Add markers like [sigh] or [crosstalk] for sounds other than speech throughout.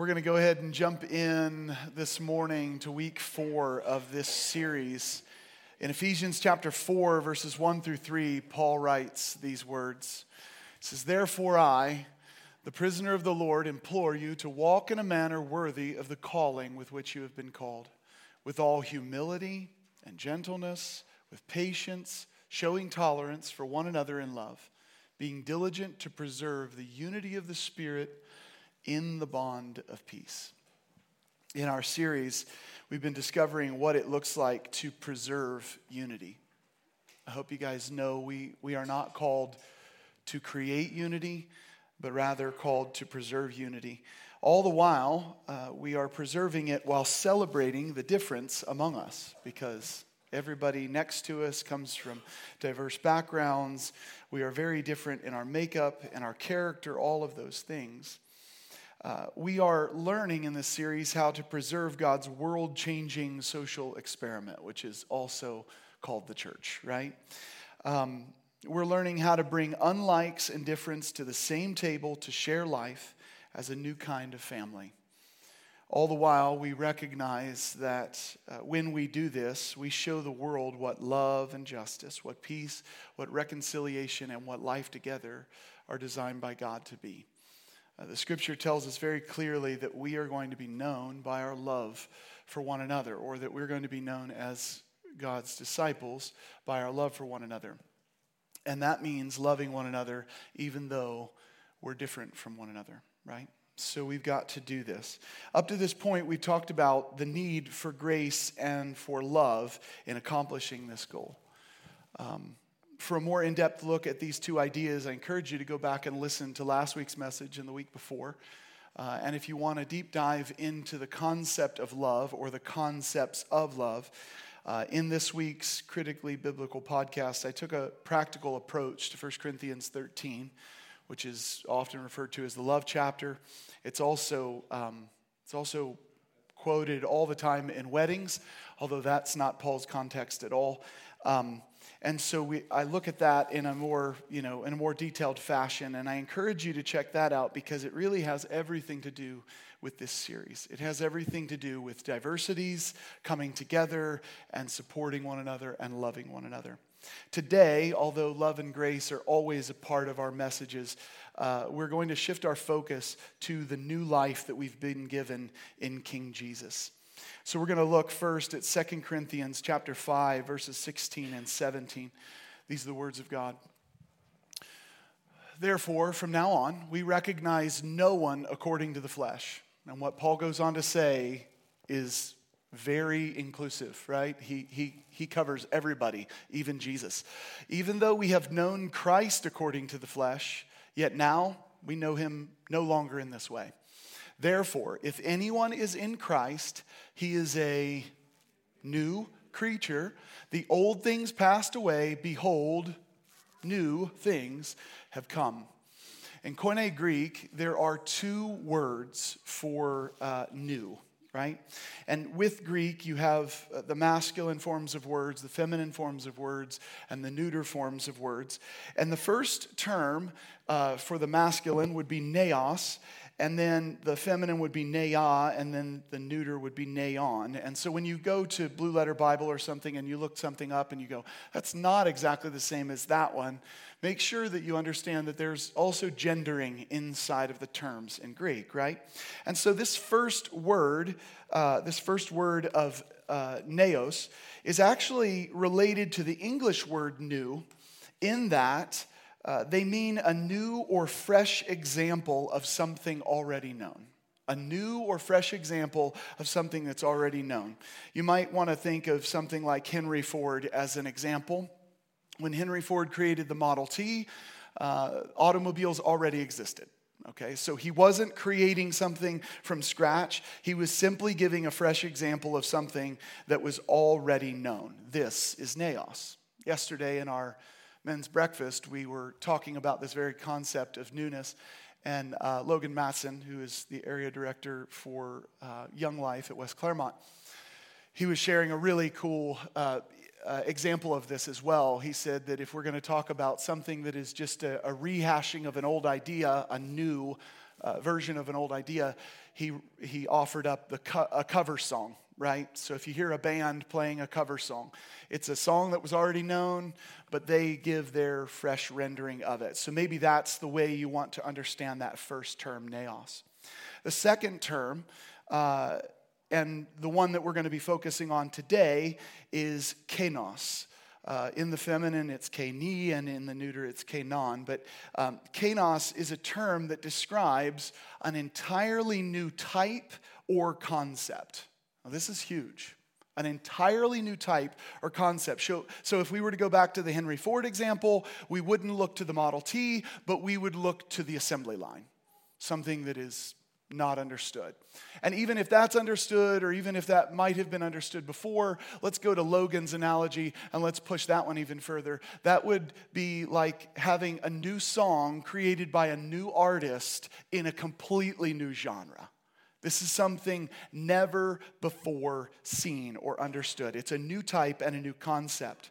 We're going to go ahead and jump in this morning to week four of this series. In Ephesians chapter 4, verses 1 through 3, Paul writes these words. He says, Therefore, I, the prisoner of the Lord, implore you to walk in a manner worthy of the calling with which you have been called, with all humility and gentleness, with patience, showing tolerance for one another in love, being diligent to preserve the unity of the Spirit in the bond of peace. In our series, we've been discovering what it looks like to preserve unity. I hope you guys know we, we are not called to create unity, but rather called to preserve unity. All the while, uh, we are preserving it while celebrating the difference among us because everybody next to us comes from diverse backgrounds. We are very different in our makeup and our character, all of those things. Uh, we are learning in this series how to preserve God's world changing social experiment, which is also called the church, right? Um, we're learning how to bring unlikes and difference to the same table to share life as a new kind of family. All the while, we recognize that uh, when we do this, we show the world what love and justice, what peace, what reconciliation, and what life together are designed by God to be. Uh, the scripture tells us very clearly that we are going to be known by our love for one another, or that we're going to be known as God's disciples by our love for one another. And that means loving one another even though we're different from one another, right? So we've got to do this. Up to this point, we've talked about the need for grace and for love in accomplishing this goal. Um, for a more in depth look at these two ideas, I encourage you to go back and listen to last week's message and the week before. Uh, and if you want a deep dive into the concept of love or the concepts of love, uh, in this week's Critically Biblical podcast, I took a practical approach to 1 Corinthians 13, which is often referred to as the love chapter. It's also, um, it's also quoted all the time in weddings, although that's not Paul's context at all. Um, and so we, I look at that in a more, you know, in a more detailed fashion, and I encourage you to check that out because it really has everything to do with this series. It has everything to do with diversities coming together and supporting one another and loving one another. Today, although love and grace are always a part of our messages, uh, we're going to shift our focus to the new life that we've been given in King Jesus. So we're going to look first at 2 Corinthians chapter 5 verses 16 and 17. These are the words of God. Therefore, from now on, we recognize no one according to the flesh. And what Paul goes on to say is very inclusive, right? He, he, he covers everybody, even Jesus. Even though we have known Christ according to the flesh, yet now we know him no longer in this way. Therefore, if anyone is in Christ, he is a new creature. The old things passed away. Behold, new things have come. In Koine Greek, there are two words for uh, new, right? And with Greek, you have uh, the masculine forms of words, the feminine forms of words, and the neuter forms of words. And the first term uh, for the masculine would be neos, and then the feminine would be neah, and then the neuter would be neon. And so when you go to Blue Letter Bible or something and you look something up and you go, that's not exactly the same as that one, make sure that you understand that there's also gendering inside of the terms in Greek, right? And so this first word, uh, this first word of uh, neos, is actually related to the English word new in that uh, they mean a new or fresh example of something already known. A new or fresh example of something that's already known. You might want to think of something like Henry Ford as an example. When Henry Ford created the Model T, uh, automobiles already existed. Okay, so he wasn't creating something from scratch. He was simply giving a fresh example of something that was already known. This is Neos. Yesterday in our men's breakfast, we were talking about this very concept of newness. And uh, Logan Matson, who is the area director for uh, Young Life at West Claremont, he was sharing a really cool uh, uh example of this as well. He said that if we're going to talk about something that is just a, a rehashing of an old idea, a new uh, version of an old idea, he, he offered up the co- a cover song, right? So if you hear a band playing a cover song, it's a song that was already known, but they give their fresh rendering of it. So maybe that's the way you want to understand that first term, neos. The second term, uh, and the one that we're going to be focusing on today, is kainos. Uh, in the feminine, it's keni, and in the neuter, it's kainon. But um, kainos is a term that describes an entirely new type or concept. Now, this is huge. An entirely new type or concept. So, so, if we were to go back to the Henry Ford example, we wouldn't look to the Model T, but we would look to the assembly line, something that is not understood. And even if that's understood, or even if that might have been understood before, let's go to Logan's analogy and let's push that one even further. That would be like having a new song created by a new artist in a completely new genre. This is something never before seen or understood. It's a new type and a new concept.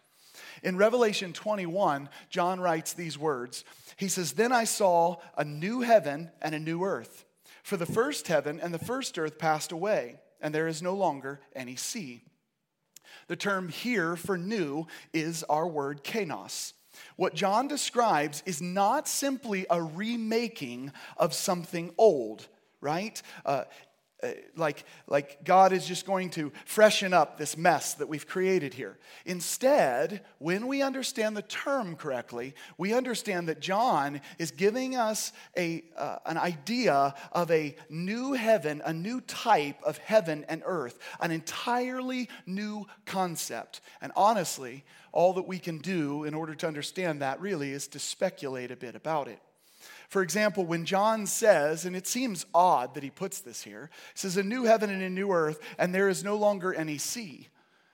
In Revelation 21, John writes these words He says, Then I saw a new heaven and a new earth. For the first heaven and the first earth passed away, and there is no longer any sea. The term here for new is our word kainos. What John describes is not simply a remaking of something old, right? Uh, uh, like, like God is just going to freshen up this mess that we've created here. Instead, when we understand the term correctly, we understand that John is giving us a, uh, an idea of a new heaven, a new type of heaven and earth, an entirely new concept. And honestly, all that we can do in order to understand that really is to speculate a bit about it. For example, when John says, and it seems odd that he puts this here, says, A new heaven and a new earth, and there is no longer any sea.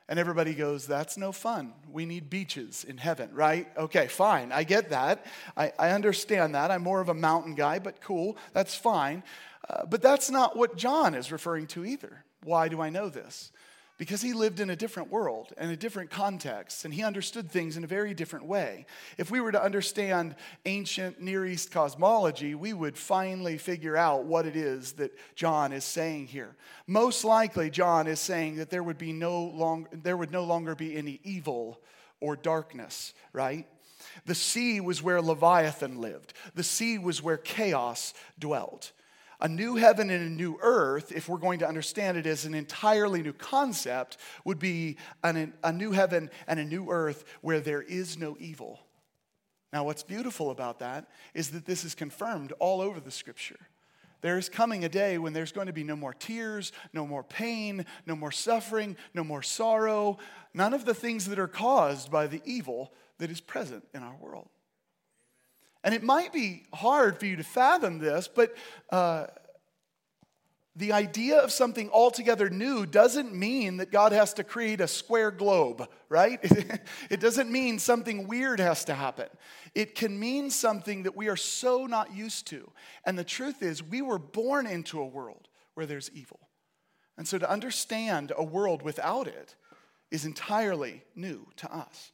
And everybody goes, That's no fun. We need beaches in heaven, right? Okay, fine. I get that. I, I understand that. I'm more of a mountain guy, but cool. That's fine. Uh, but that's not what John is referring to either. Why do I know this? Because he lived in a different world and a different context, and he understood things in a very different way. If we were to understand ancient Near East cosmology, we would finally figure out what it is that John is saying here. Most likely, John is saying that there would be no long, there would no longer be any evil or darkness, right? The sea was where Leviathan lived. The sea was where chaos dwelt. A new heaven and a new earth, if we're going to understand it as an entirely new concept, would be an, a new heaven and a new earth where there is no evil. Now, what's beautiful about that is that this is confirmed all over the scripture. There is coming a day when there's going to be no more tears, no more pain, no more suffering, no more sorrow, none of the things that are caused by the evil that is present in our world. And it might be hard for you to fathom this, but uh, the idea of something altogether new doesn't mean that God has to create a square globe, right? [laughs] it doesn't mean something weird has to happen. It can mean something that we are so not used to. And the truth is, we were born into a world where there's evil. And so to understand a world without it is entirely new to us.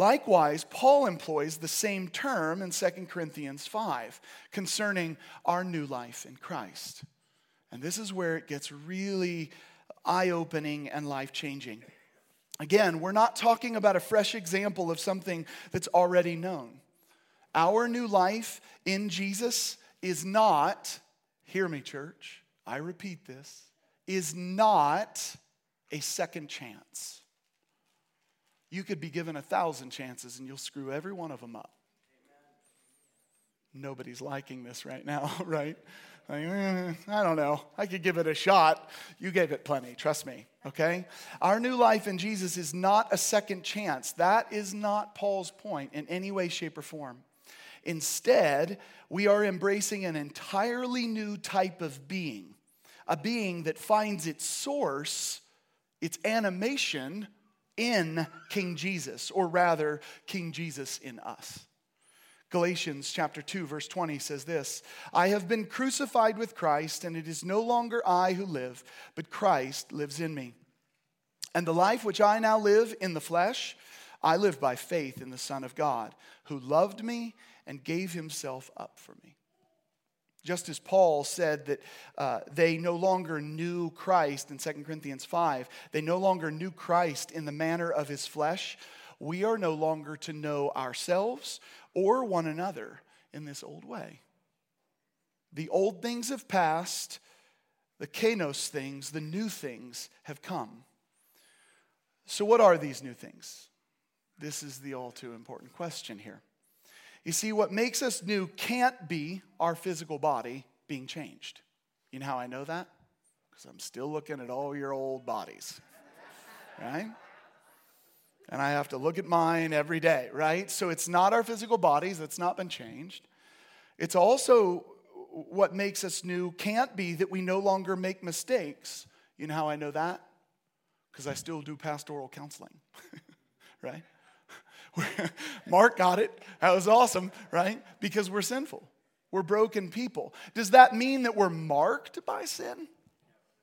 Likewise, Paul employs the same term in 2 Corinthians 5 concerning our new life in Christ. And this is where it gets really eye opening and life changing. Again, we're not talking about a fresh example of something that's already known. Our new life in Jesus is not, hear me, church, I repeat this, is not a second chance. You could be given a thousand chances and you'll screw every one of them up. Amen. Nobody's liking this right now, [laughs] right? Like, eh, I don't know. I could give it a shot. You gave it plenty, trust me, okay? Our new life in Jesus is not a second chance. That is not Paul's point in any way, shape, or form. Instead, we are embracing an entirely new type of being, a being that finds its source, its animation, in King Jesus, or rather, King Jesus in us. Galatians chapter 2 verse 20 says this, I have been crucified with Christ and it is no longer I who live, but Christ lives in me. And the life which I now live in the flesh, I live by faith in the Son of God, who loved me and gave himself up for me. Just as Paul said that uh, they no longer knew Christ in 2 Corinthians 5, they no longer knew Christ in the manner of his flesh, we are no longer to know ourselves or one another in this old way. The old things have passed, the kainos things, the new things have come. So, what are these new things? This is the all too important question here. You see, what makes us new can't be our physical body being changed. You know how I know that? Because I'm still looking at all your old bodies, right? And I have to look at mine every day, right? So it's not our physical bodies that's not been changed. It's also what makes us new can't be that we no longer make mistakes. You know how I know that? Because I still do pastoral counseling, [laughs] right? [laughs] Mark got it. That was awesome, right? Because we're sinful. We're broken people. Does that mean that we're marked by sin?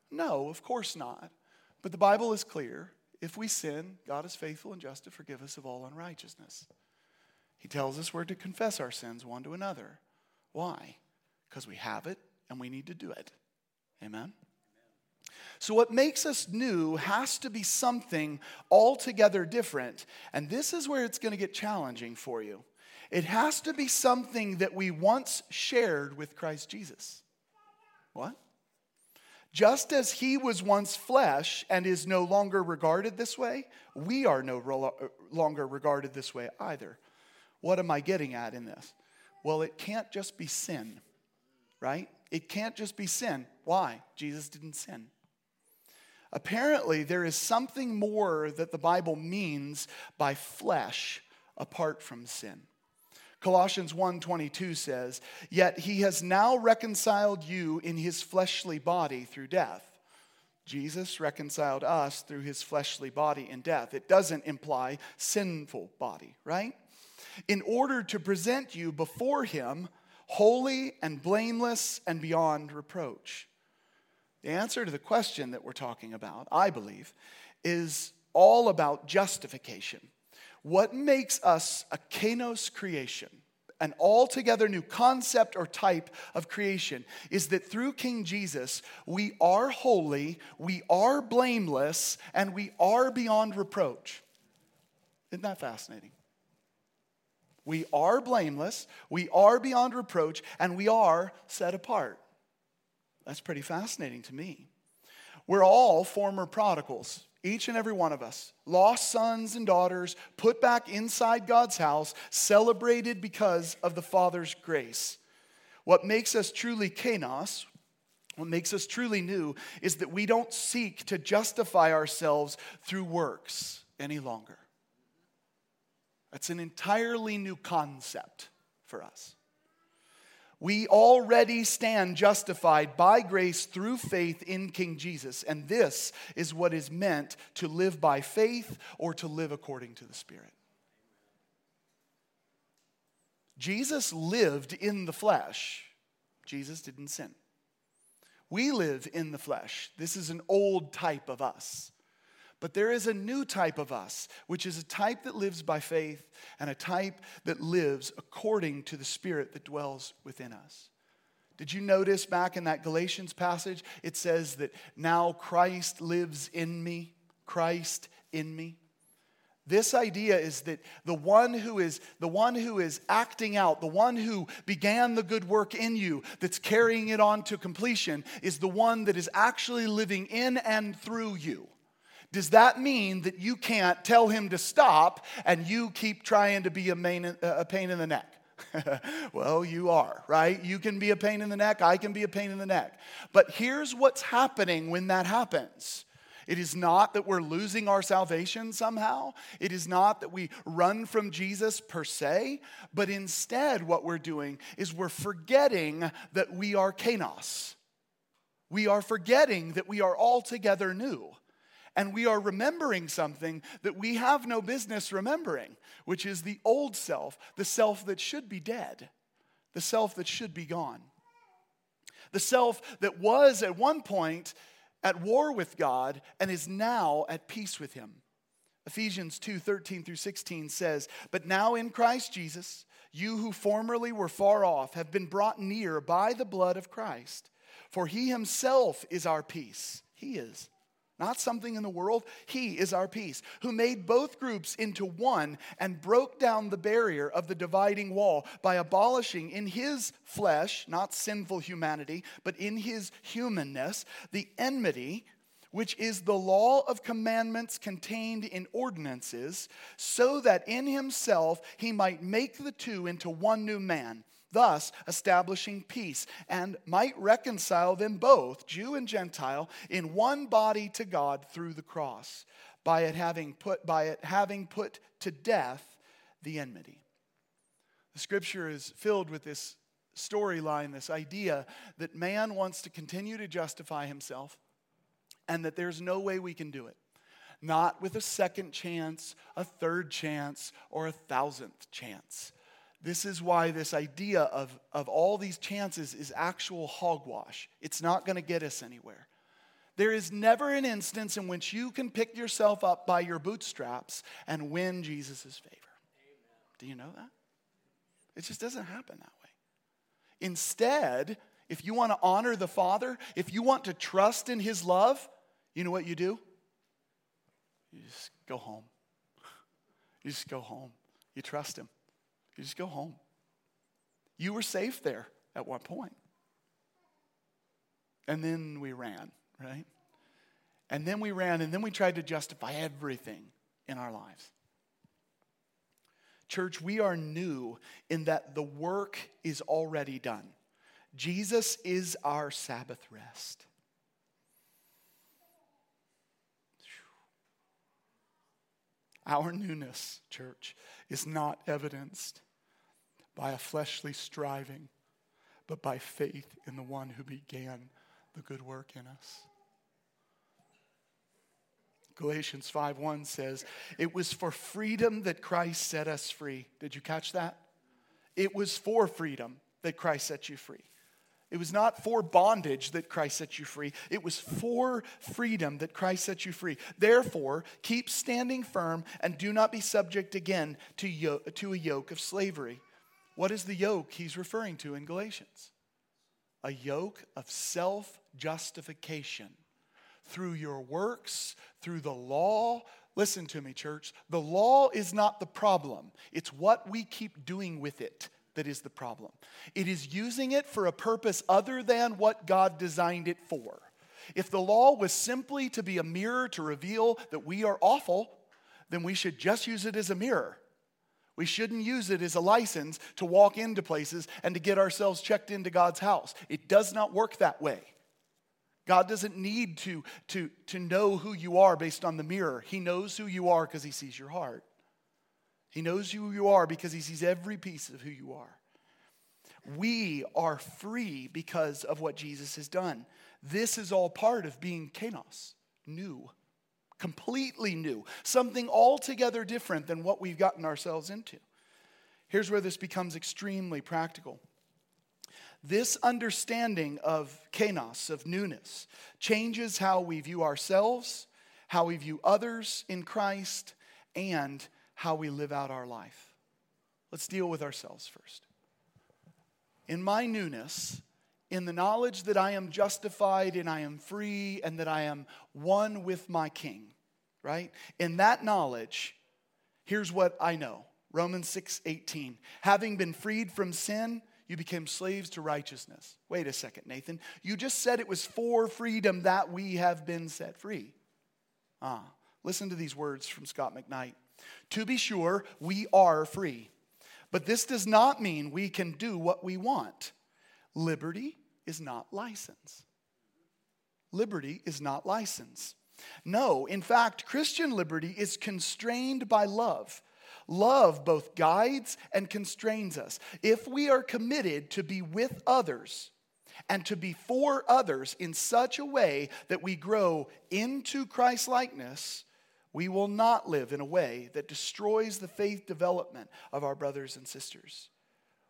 No, of course not. But the Bible is clear. If we sin, God is faithful and just to forgive us of all unrighteousness. He tells us we're to confess our sins one to another. Why? Because we have it and we need to do it. Amen? So, what makes us new has to be something altogether different. And this is where it's going to get challenging for you. It has to be something that we once shared with Christ Jesus. What? Just as he was once flesh and is no longer regarded this way, we are no uh, longer regarded this way either. What am I getting at in this? Well, it can't just be sin, right? It can't just be sin. Why? Jesus didn't sin. Apparently, there is something more that the Bible means by flesh apart from sin. Colossians 1:22 says, "Yet he has now reconciled you in his fleshly body through death." Jesus reconciled us through his fleshly body in death. It doesn't imply sinful body, right? In order to present you before him holy and blameless and beyond reproach. The answer to the question that we're talking about, I believe, is all about justification. What makes us a kainos creation, an altogether new concept or type of creation, is that through King Jesus, we are holy, we are blameless, and we are beyond reproach. Isn't that fascinating? We are blameless, we are beyond reproach, and we are set apart. That's pretty fascinating to me. We're all former prodigals, each and every one of us. Lost sons and daughters, put back inside God's house, celebrated because of the Father's grace. What makes us truly kainos, what makes us truly new, is that we don't seek to justify ourselves through works any longer. That's an entirely new concept for us. We already stand justified by grace through faith in King Jesus. And this is what is meant to live by faith or to live according to the Spirit. Jesus lived in the flesh, Jesus didn't sin. We live in the flesh. This is an old type of us. But there is a new type of us, which is a type that lives by faith and a type that lives according to the Spirit that dwells within us. Did you notice back in that Galatians passage? It says that now Christ lives in me, Christ in me. This idea is that the one who is the one who is acting out, the one who began the good work in you, that's carrying it on to completion, is the one that is actually living in and through you. Does that mean that you can't tell him to stop and you keep trying to be a, main, uh, a pain in the neck? [laughs] well, you are, right? You can be a pain in the neck. I can be a pain in the neck. But here's what's happening when that happens. It is not that we're losing our salvation somehow. It is not that we run from Jesus per se. But instead, what we're doing is we're forgetting that we are kainos. We are forgetting that we are altogether new and we are remembering something that we have no business remembering, which is the old self, the self that should be dead, the self that should be gone. The self that was at one point at war with God and is now at peace with Him. Ephesians 2 13 through 16 says, But now in Christ Jesus, You who formerly were far off have been brought near by the blood of Christ. For he himself is our peace. He is. Not something in the world. He is our peace, who made both groups into one and broke down the barrier of the dividing wall by abolishing in his flesh, not sinful humanity, but in his humanness, the enmity which is the law of commandments contained in ordinances, so that in himself he might make the two into one new man, thus establishing peace, and might reconcile them both, Jew and Gentile, in one body to God through the cross, by it having put, by it having put to death the enmity. The scripture is filled with this storyline, this idea that man wants to continue to justify himself and that there's no way we can do it. Not with a second chance, a third chance, or a thousandth chance. This is why this idea of, of all these chances is actual hogwash. It's not going to get us anywhere. There is never an instance in which you can pick yourself up by your bootstraps and win Jesus' favor. Do you know that? It just doesn't happen that way. Instead, if you want to honor the Father, if you want to trust in His love, you know what you do? You just go home. [laughs] You just go home. You trust Him. You just go home. You were safe there at one point. And then we ran, right? And then we ran, and then we tried to justify everything in our lives. Church, we are new in that the work is already done. Jesus is our Sabbath rest. Our newness, church, is not evidenced by a fleshly striving, but by faith in the one who began the good work in us. Galatians 5:1 says, "It was for freedom that Christ set us free." Did you catch that? It was for freedom that Christ set you free. It was not for bondage that Christ set you free. It was for freedom that Christ set you free. Therefore, keep standing firm and do not be subject again to, yo- to a yoke of slavery. What is the yoke he's referring to in Galatians? A yoke of self justification through your works, through the law. Listen to me, church. The law is not the problem, it's what we keep doing with it that is the problem. It is using it for a purpose other than what God designed it for. If the law was simply to be a mirror to reveal that we are awful, then we should just use it as a mirror. We shouldn't use it as a license to walk into places and to get ourselves checked into God's house. It does not work that way. God doesn't need to, to, to know who you are based on the mirror. He knows who you are because He sees your heart. He knows who you are because he sees every piece of who you are. We are free because of what Jesus has done. This is all part of being kainos, new, completely new, something altogether different than what we've gotten ourselves into. Here's where this becomes extremely practical. This understanding of kainos, of newness, changes how we view ourselves, how we view others in Christ, and how we live out our life. Let's deal with ourselves first. In my newness, in the knowledge that I am justified and I am free and that I am one with my King, right? In that knowledge, here's what I know. Romans 6 18. Having been freed from sin, you became slaves to righteousness. Wait a second, Nathan. You just said it was for freedom that we have been set free. Ah, listen to these words from Scot McKnight. To be sure, we are free. But this does not mean we can do what we want. Liberty is not license. Liberty is not license. No, in fact, Christian liberty is constrained by love. Love both guides and constrains us. If we are committed to be with others and to be for others in such a way that we grow into Christ likeness, we will not live in a way that destroys the faith development of our brothers and sisters.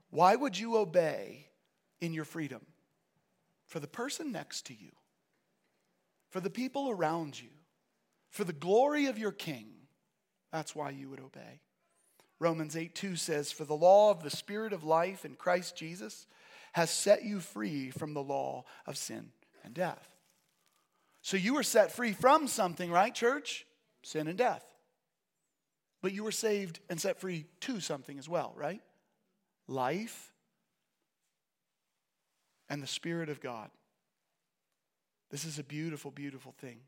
Why would you obey in your freedom? For the person next to you, for the people around you, for the glory of your king. That's why you would obey. Romans 8 2 says, For the law of the Spirit of life in Christ Jesus has set you free from the law of sin and death. So you were set free from something, right, church? Sin and death. But you were saved and set free to something as well, right? Life and the Spirit of God. This is a beautiful, beautiful thing.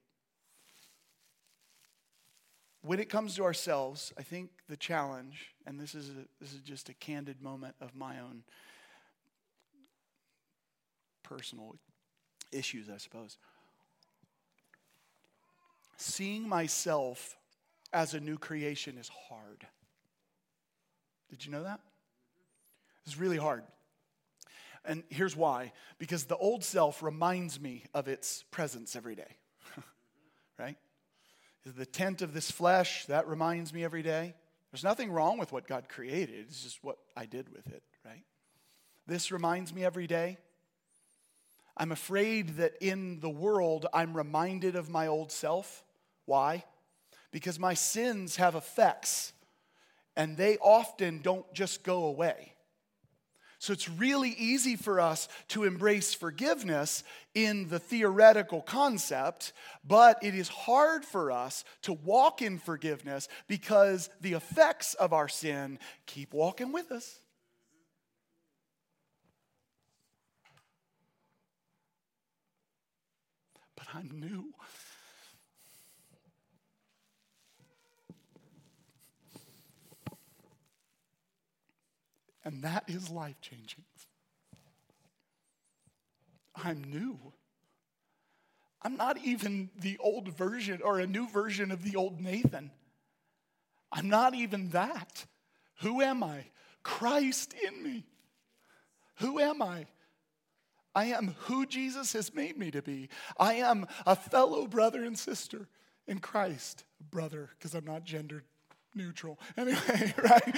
When it comes to ourselves, I think the challenge, and this is, a, this is just a candid moment of my own personal issues, I suppose. Seeing myself as a new creation is hard. Did you know that? It's really hard. And here's why because the old self reminds me of its presence every day, [laughs] right? The tent of this flesh, that reminds me every day. There's nothing wrong with what God created, it's just what I did with it, right? This reminds me every day. I'm afraid that in the world I'm reminded of my old self. Why? Because my sins have effects, and they often don't just go away. So it's really easy for us to embrace forgiveness in the theoretical concept, but it is hard for us to walk in forgiveness because the effects of our sin keep walking with us. But I'm new. And that is life changing. I'm new. I'm not even the old version or a new version of the old Nathan. I'm not even that. Who am I? Christ in me. Who am I? I am who Jesus has made me to be. I am a fellow brother and sister in Christ. Brother, because I'm not gender neutral. Anyway, [laughs] right?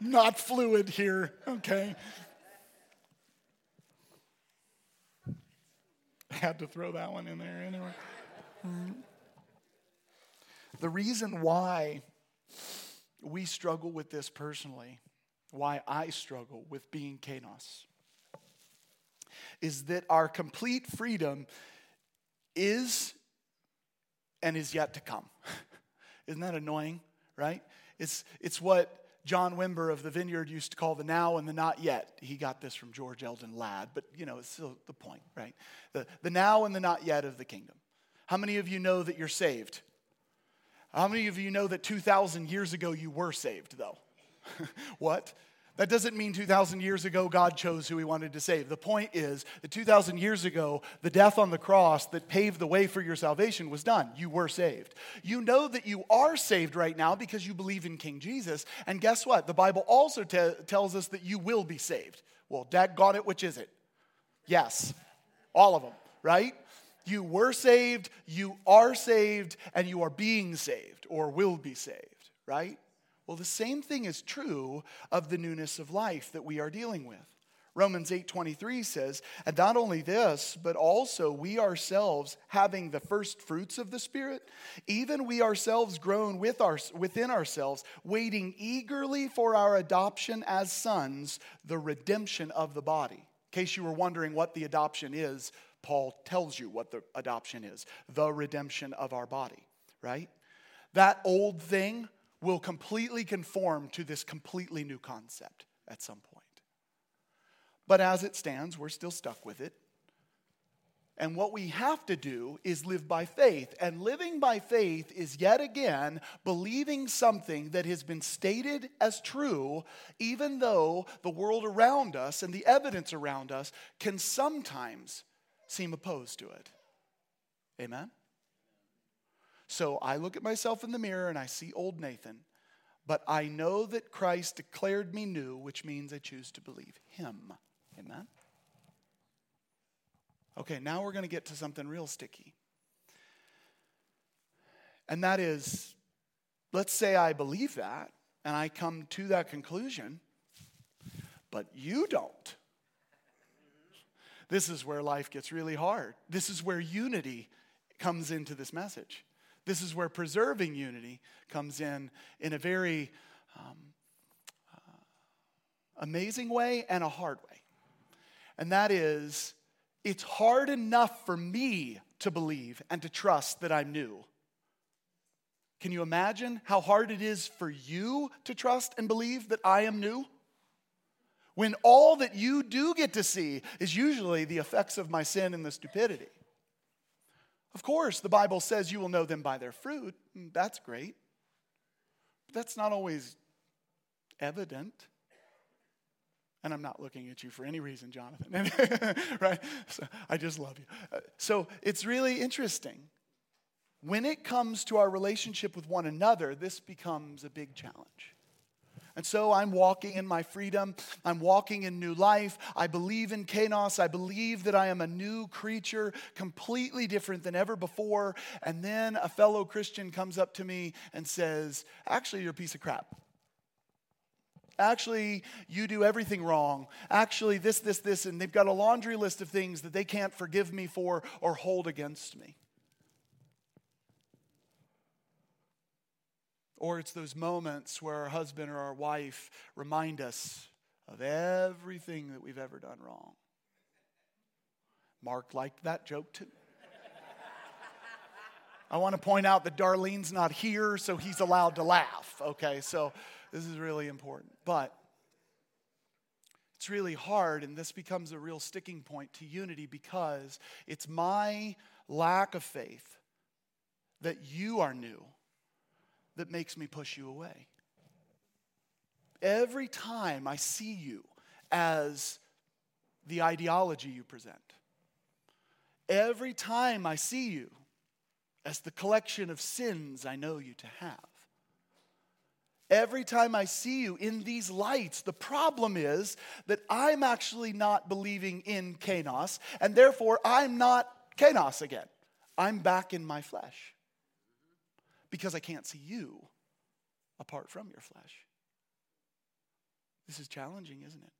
Not fluid here, okay? Had to throw that one in there anyway. The reason why we struggle with this personally, why I struggle with being Kainos, is that our complete freedom is and is yet to come. [laughs] Isn't that annoying, right? It's, it's what John Wimber of the Vineyard used to call the now and the not yet. He got this from George Eldon Ladd, but you know, it's still the point, right? The, the now and the not yet of the kingdom. How many of you know that you're saved? How many of you know that 2,000 years ago you were saved, though? [laughs] what? That doesn't mean 2,000 years ago God chose who he wanted to save. The point is that 2,000 years ago, the death on the cross that paved the way for your salvation was done. You were saved. You know that you are saved right now because you believe in King Jesus. And guess what? The Bible also te- tells us that you will be saved. Well, Dad got it. Which is it? Yes. All of them, right? You were saved, you are saved, and you are being saved or will be saved, right? Well, the same thing is true of the newness of life that we are dealing with. Romans 8:23 says, "And not only this, but also we ourselves having the first fruits of the spirit, even we ourselves groan with our, within ourselves, waiting eagerly for our adoption as sons, the redemption of the body." In case you were wondering what the adoption is, Paul tells you what the adoption is, the redemption of our body, right? That old thing will completely conform to this completely new concept at some point. But as it stands, we're still stuck with it. And what we have to do is live by faith. And living by faith is yet again believing something that has been stated as true, even though the world around us and the evidence around us can sometimes seem opposed to it. Amen? So I look at myself in the mirror and I see old Nathan, but I know that Christ declared me new, which means I choose to believe him. Amen? Okay, now we're going to get to something real sticky. And that is, let's say I believe that and I come to that conclusion, but you don't. This is where life gets really hard. This is where unity comes into this message. This is where preserving unity comes in in a very um, uh, amazing way and a hard way. And that is, it's hard enough for me to believe and to trust that I'm new. Can you imagine how hard it is for you to trust and believe that I am new? When all that you do get to see is usually the effects of my sin and the stupidity. Of course, the Bible says you will know them by their fruit. Mm, that's great. But that's not always evident. And I'm not looking at you for any reason, Jonathan. [laughs] right? So I just love you. Uh, so it's really interesting. When it comes to our relationship with one another, this becomes a big challenge. And so I'm walking in my freedom. I'm walking in new life. I believe in Kainos. I believe that I am a new creature, completely different than ever before. And then a fellow Christian comes up to me and says, Actually, you're a piece of crap. Actually, you do everything wrong. Actually, this, this, this, and they've got a laundry list of things that they can't forgive me for or hold against me. Or it's those moments where our husband or our wife remind us of everything that we've ever done wrong. Mark liked that joke too. I want to point out that Darlene's not here, so he's allowed to laugh. Okay, so this is really important. But it's really hard, and this becomes a real sticking point to unity because it's my lack of faith that you are new that makes me push you away. Every time I see you as the ideology you present, every time I see you as the collection of sins I know you to have, Every time I see you in these lights, the problem is that I'm actually not believing in Kainos, and therefore I'm not Kainos again. I'm back in my flesh because I can't see you apart from your flesh. This is challenging, isn't it?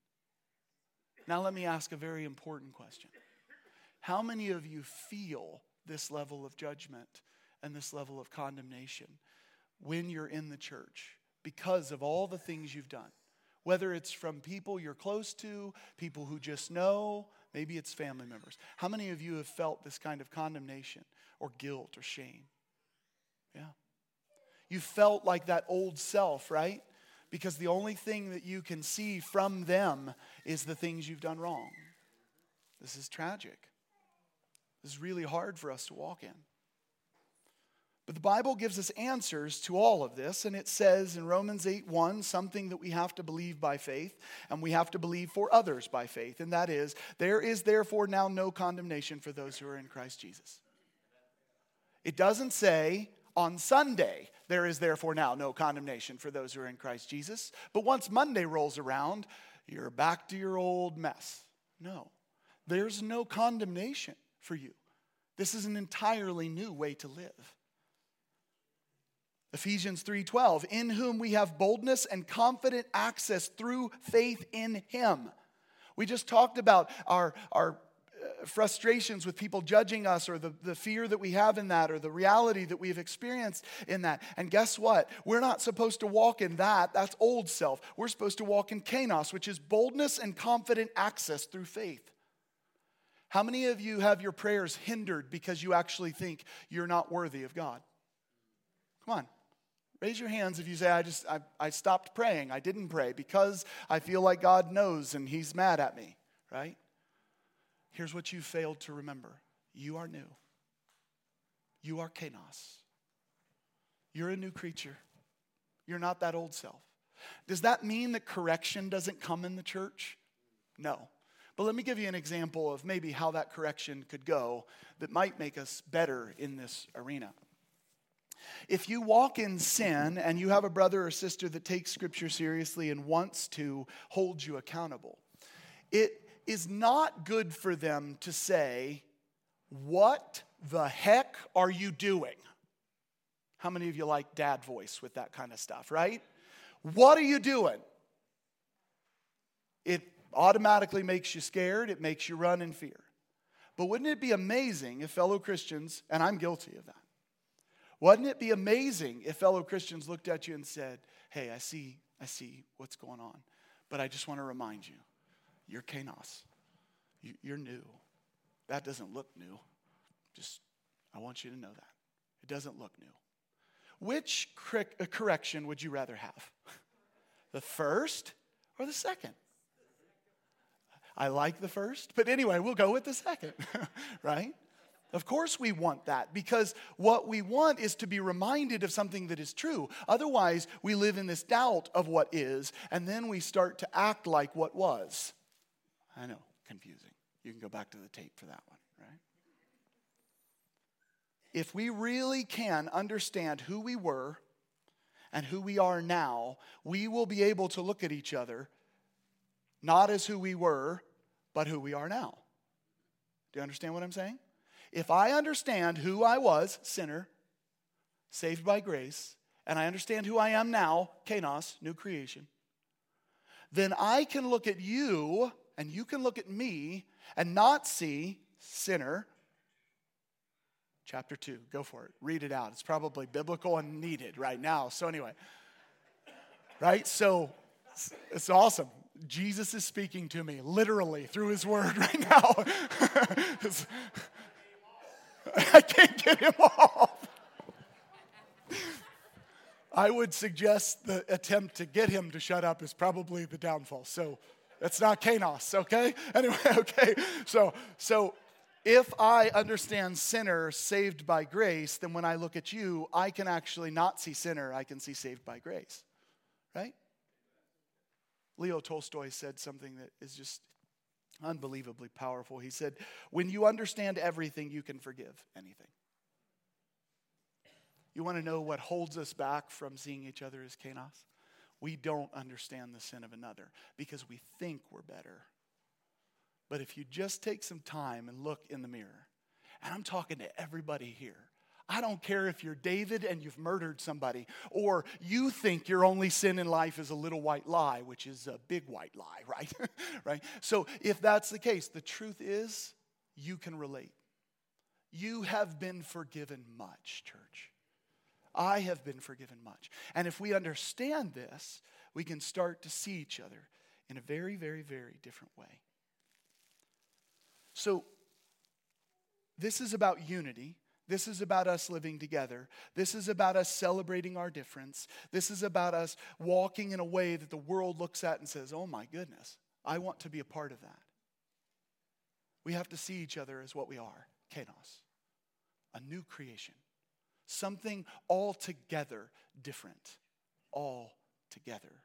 Now, let me ask a very important question. How many of you feel this level of judgment and this level of condemnation when you're in the church? because of all the things you've done. Whether it's from people you're close to, people who just know, maybe it's family members. How many of you have felt this kind of condemnation or guilt or shame? Yeah. You felt like that old self, right? Because the only thing that you can see from them is the things you've done wrong. This is tragic. This is really hard for us to walk in. But the Bible gives us answers to all of this, and it says in Romans 8 1 something that we have to believe by faith, and we have to believe for others by faith, and that is, there is therefore now no condemnation for those who are in Christ Jesus. It doesn't say on Sunday, there is therefore now no condemnation for those who are in Christ Jesus, but once Monday rolls around, you're back to your old mess. No, there's no condemnation for you. This is an entirely new way to live. Ephesians 3:12, in whom we have boldness and confident access through faith in him. We just talked about our, our frustrations with people judging us or the, the fear that we have in that or the reality that we've experienced in that. And guess what? We're not supposed to walk in that. That's old self. We're supposed to walk in kainos, which is boldness and confident access through faith. How many of you have your prayers hindered because you actually think you're not worthy of God? Come on. Raise your hands if you say, I just, I, I stopped praying. I didn't pray because I feel like God knows and He's mad at me, right? Here's what you failed to remember you are new. You are kainos. You're a new creature. You're not that old self. Does that mean that correction doesn't come in the church? No. But let me give you an example of maybe how that correction could go that might make us better in this arena. If you walk in sin and you have a brother or sister that takes Scripture seriously and wants to hold you accountable, it is not good for them to say, What the heck are you doing? How many of you like dad voice with that kind of stuff, right? What are you doing? It automatically makes you scared, it makes you run in fear. But wouldn't it be amazing if fellow Christians, and I'm guilty of that, Wouldn't it be amazing if fellow Christians looked at you and said, Hey, I see, I see what's going on, but I just want to remind you, you're Kainos. You're new. That doesn't look new. Just, I want you to know that. It doesn't look new. Which uh, correction would you rather have? [laughs] The first or the second? I like the first, but anyway, we'll go with the second, [laughs] right? Of course, we want that because what we want is to be reminded of something that is true. Otherwise, we live in this doubt of what is, and then we start to act like what was. I know, confusing. You can go back to the tape for that one, right? If we really can understand who we were and who we are now, we will be able to look at each other not as who we were, but who we are now. Do you understand what I'm saying? If I understand who I was, sinner, saved by grace, and I understand who I am now, Kainos, new creation, then I can look at you and you can look at me and not see sinner. Chapter 2, go for it. Read it out. It's probably biblical and needed right now. So, anyway, right? So, it's awesome. Jesus is speaking to me literally through his word [laughs] right now. I can't get him off. I would suggest the attempt to get him to shut up is probably the downfall. So that's not Kainos, okay? [laughs] Anyway, okay. So so if I understand sinner saved by grace, then when I look at you, I can actually not see sinner, I can see saved by grace. Right? Leo Tolstoy said something that is just unbelievably powerful. He said, When you understand everything, you can forgive anything. You want to know what holds us back from seeing each other as Kainos? We don't understand the sin of another because we think we're better. But if you just take some time and look in the mirror, and I'm talking to everybody here, I don't care if you're David and you've murdered somebody, or you think your only sin in life is a little white lie, which is a big white lie, [laughs] right? right? So if that's the case, the truth is you can relate. You have been forgiven much, church. I have been forgiven much. And if we understand this, we can start to see each other in a very, very, very different way. So, this is about unity. This is about us living together. This is about us celebrating our difference. This is about us walking in a way that the world looks at and says, oh my goodness, I want to be a part of that. We have to see each other as what we are Kainos, a new creation, something altogether different. Altogether.